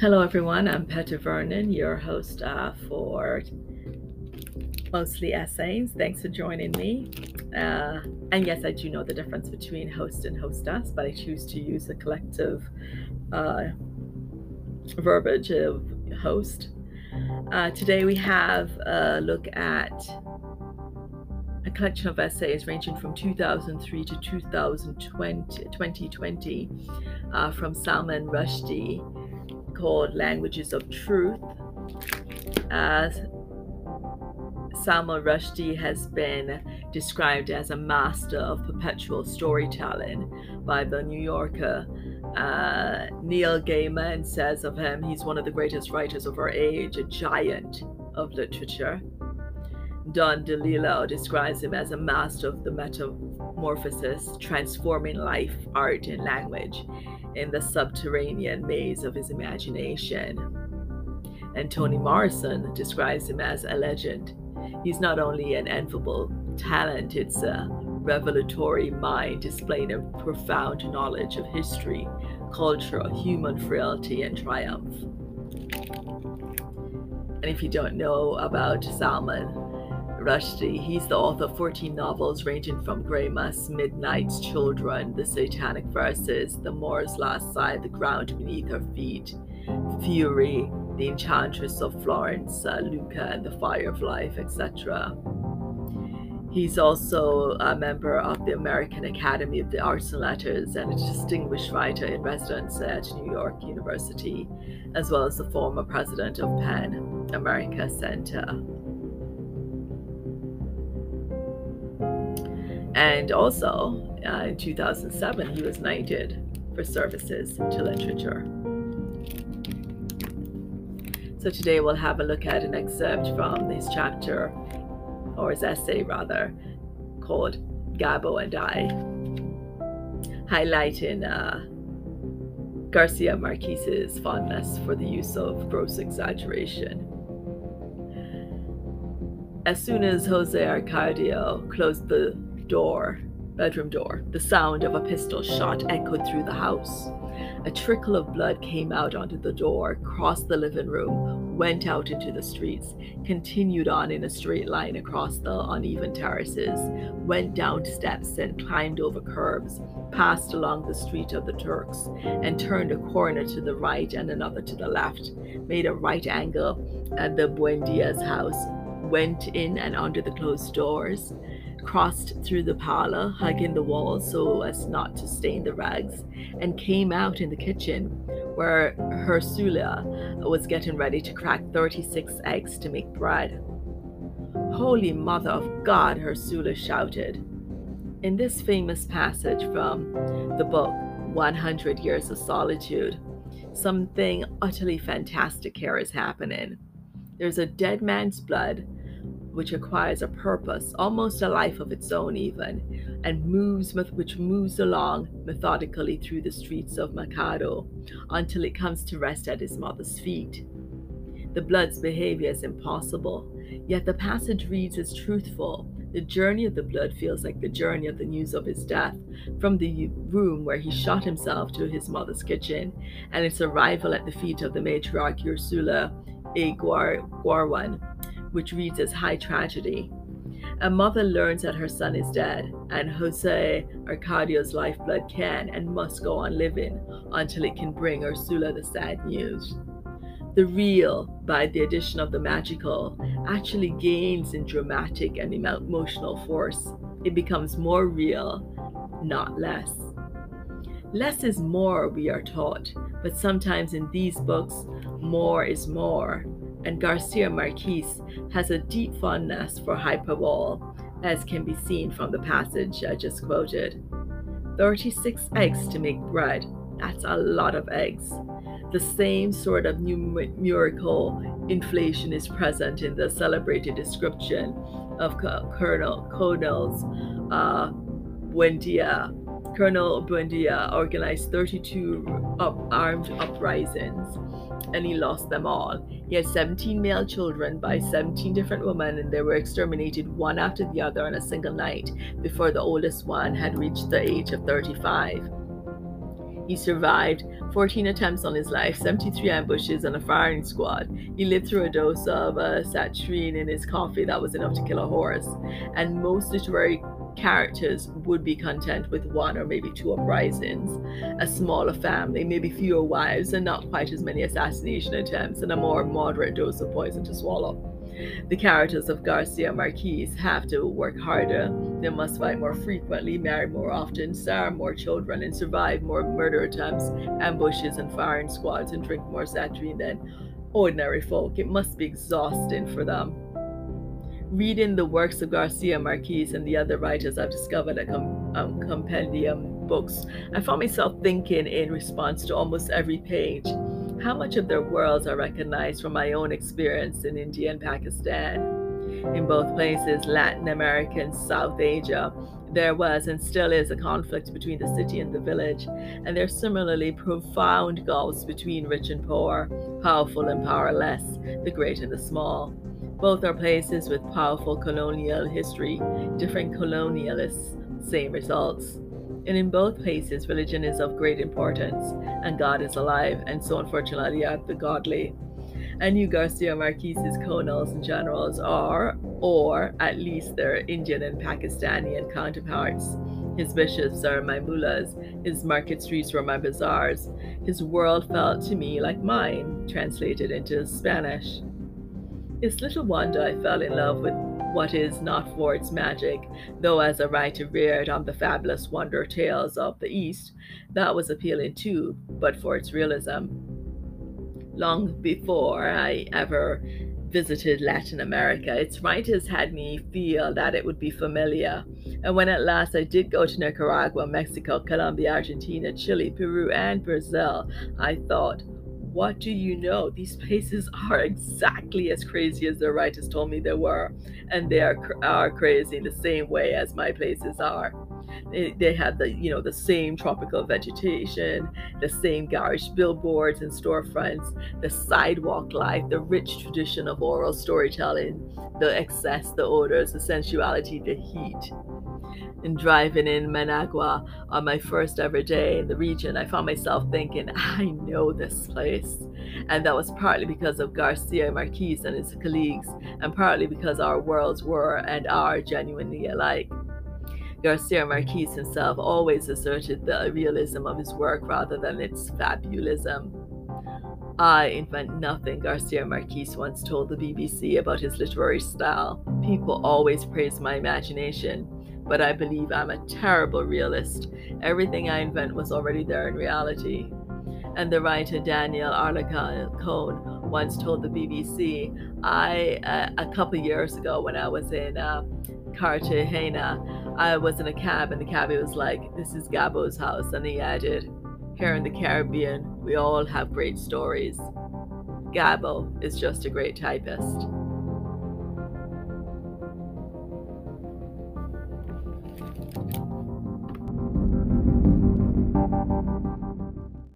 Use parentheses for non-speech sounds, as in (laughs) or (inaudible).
Hello, everyone. I'm Petra Vernon, your host uh, for Mostly Essays. Thanks for joining me. Uh, and yes, I do know the difference between host and hostess, but I choose to use the collective uh, verbiage of host. Uh, today we have a look at a collection of essays ranging from 2003 to 2020, 2020 uh, from Salman Rushdie called Languages of Truth. Uh, Salman Rushdie has been described as a master of perpetual storytelling by the New Yorker. Uh, Neil Gaiman says of him, he's one of the greatest writers of our age, a giant of literature. Don DeLillo describes him as a master of the metamorphosis, transforming life, art, and language in the subterranean maze of his imagination. And Toni Morrison describes him as a legend. He's not only an enviable talent, it's uh, a revelatory mind displaying a profound knowledge of history, culture, human frailty, and triumph. And if you don't know about Salman, Rushdie. He's the author of 14 novels ranging from Grimus, Midnight's Children, The Satanic Verses, The Moor's Last Sigh, The Ground Beneath Her Feet, Fury, The Enchantress of Florence, uh, Luka, and The Fire of Life, etc. He's also a member of the American Academy of the Arts and Letters and a distinguished writer in residence at New York University, as well as the former president of PEN America Center. And also, uh, in 2007, he was knighted for services to literature. So today we'll have a look at an excerpt from his chapter, or his essay rather, called Gabo and I, highlighting uh, Garcia Marquez's fondness for the use of gross exaggeration. As soon as Jose Arcadio closed the door, bedroom door, the sound of a pistol shot echoed through the house. A trickle of blood came out onto the door, crossed the living room, went out into the streets, continued on in a straight line across the uneven terraces, went down steps and climbed over curbs, passed along the street of the Turks, and turned a corner to the right and another to the left, made a right angle at the Buendia's house, went in and under the closed doors, crossed through the parlor, hugging the walls so as not to stain the rugs, and came out in the kitchen where Ursula was getting ready to crack 36 eggs to make bread. Holy Mother of God, Ursula shouted. In this famous passage from the book 100 Years of Solitude, something utterly fantastic here is happening. There's a dead man's blood which acquires a purpose, almost a life of its own, even, and moves which moves along methodically through the streets of Macondo until it comes to rest at his mother's feet. The blood's behavior is impossible, yet the passage reads as truthful. The journey of the blood feels like the journey of the news of his death, from the room where he shot himself to his mother's kitchen, and its arrival at the feet of the matriarch Ursula Iguaran, which reads as high tragedy. A mother learns that her son is dead, and Jose Arcadio's lifeblood can and must go on living until it can bring Ursula the sad news. The real, by the addition of the magical, actually gains in dramatic and emotional force. It becomes more real, not less. Less is more, we are taught, but sometimes in these books, more is more and Garcia Marquez has a deep fondness for hyperbole, as can be seen from the passage I just quoted. 36 eggs to make bread, that's a lot of eggs. The same sort of numerical inflation is present in the celebrated description of Colonel Colonel's uh, Buendia Colonel Buendia organized 32 up, armed uprisings and he lost them all. He had 17 male children by 17 different women, and they were exterminated one after the other on a single night before the oldest one had reached the age of 35. He survived 14 attempts on his life, 73 ambushes, and a firing squad. He lived through a dose of uh, in his coffee that was enough to kill a horse. And most literary characters would be content with one or maybe two uprisings, a smaller family, maybe fewer wives, and not quite as many assassination attempts, and a more moderate dose of poison to swallow. The characters of Garcia Marquez have to work harder. They must fight more frequently, marry more often, sire more children, and survive more murder attempts, ambushes, and firing squads, and drink more strychnine than ordinary folk. It must be exhausting for them. Reading the works of Garcia Marquez and the other writers I've discovered at com- um, compendium books, I found myself thinking in response to almost every page how much of their worlds I recognize from my own experience in India and Pakistan. In both places, Latin America and South Asia, there was and still is a conflict between the city and the village, and there are similarly profound gulfs between rich and poor, powerful and powerless, the great and the small. Both are places with powerful colonial history, different colonialists, same results. And in both places, religion is of great importance, and God is alive, and so unfortunately are the godly. And you Garcia Marquez's colonels and generals are, or at least their Indian and Pakistani counterparts. His bishops are my mullahs, his market streets were my bazaars. His world felt to me like mine, translated into Spanish. It's little wonder I fell in love with what is not for its magic, though as a writer reared on the fabulous wonder tales of the East, that was appealing too, but for its realism. Long before I ever visited Latin America, its writers had me feel that it would be familiar. And when at last I did go to Nicaragua, Mexico, Colombia, Argentina, Chile, Peru, and Brazil, I thought, what do you know? These places are exactly as crazy as the writers told me they were, and they are, are crazy in the same way as my places are. They, they have the you know the same tropical vegetation, the same garish billboards and storefronts, the sidewalk life, the rich tradition of oral storytelling, the excess, the odors, the sensuality, the heat and driving in Managua on my first ever day in the region, I found myself thinking, (laughs) I know this place. And that was partly because of Garcia Marquez and his colleagues, and partly because our worlds were and are genuinely alike. Garcia Marquez himself always asserted the realism of his work rather than its fabulism. I invent nothing, Garcia Marquez once told the BBC about his literary style. People always praise my imagination but I believe I'm a terrible realist. Everything I invent was already there in reality. And the writer Daniel Alarcon once told the BBC, I, uh, a couple years ago when I was in uh, Cartagena, I was in a cab and the cabbie was like, This is Gabo's house. And he added, Here in the Caribbean, we all have great stories. Gabo is just a great typist.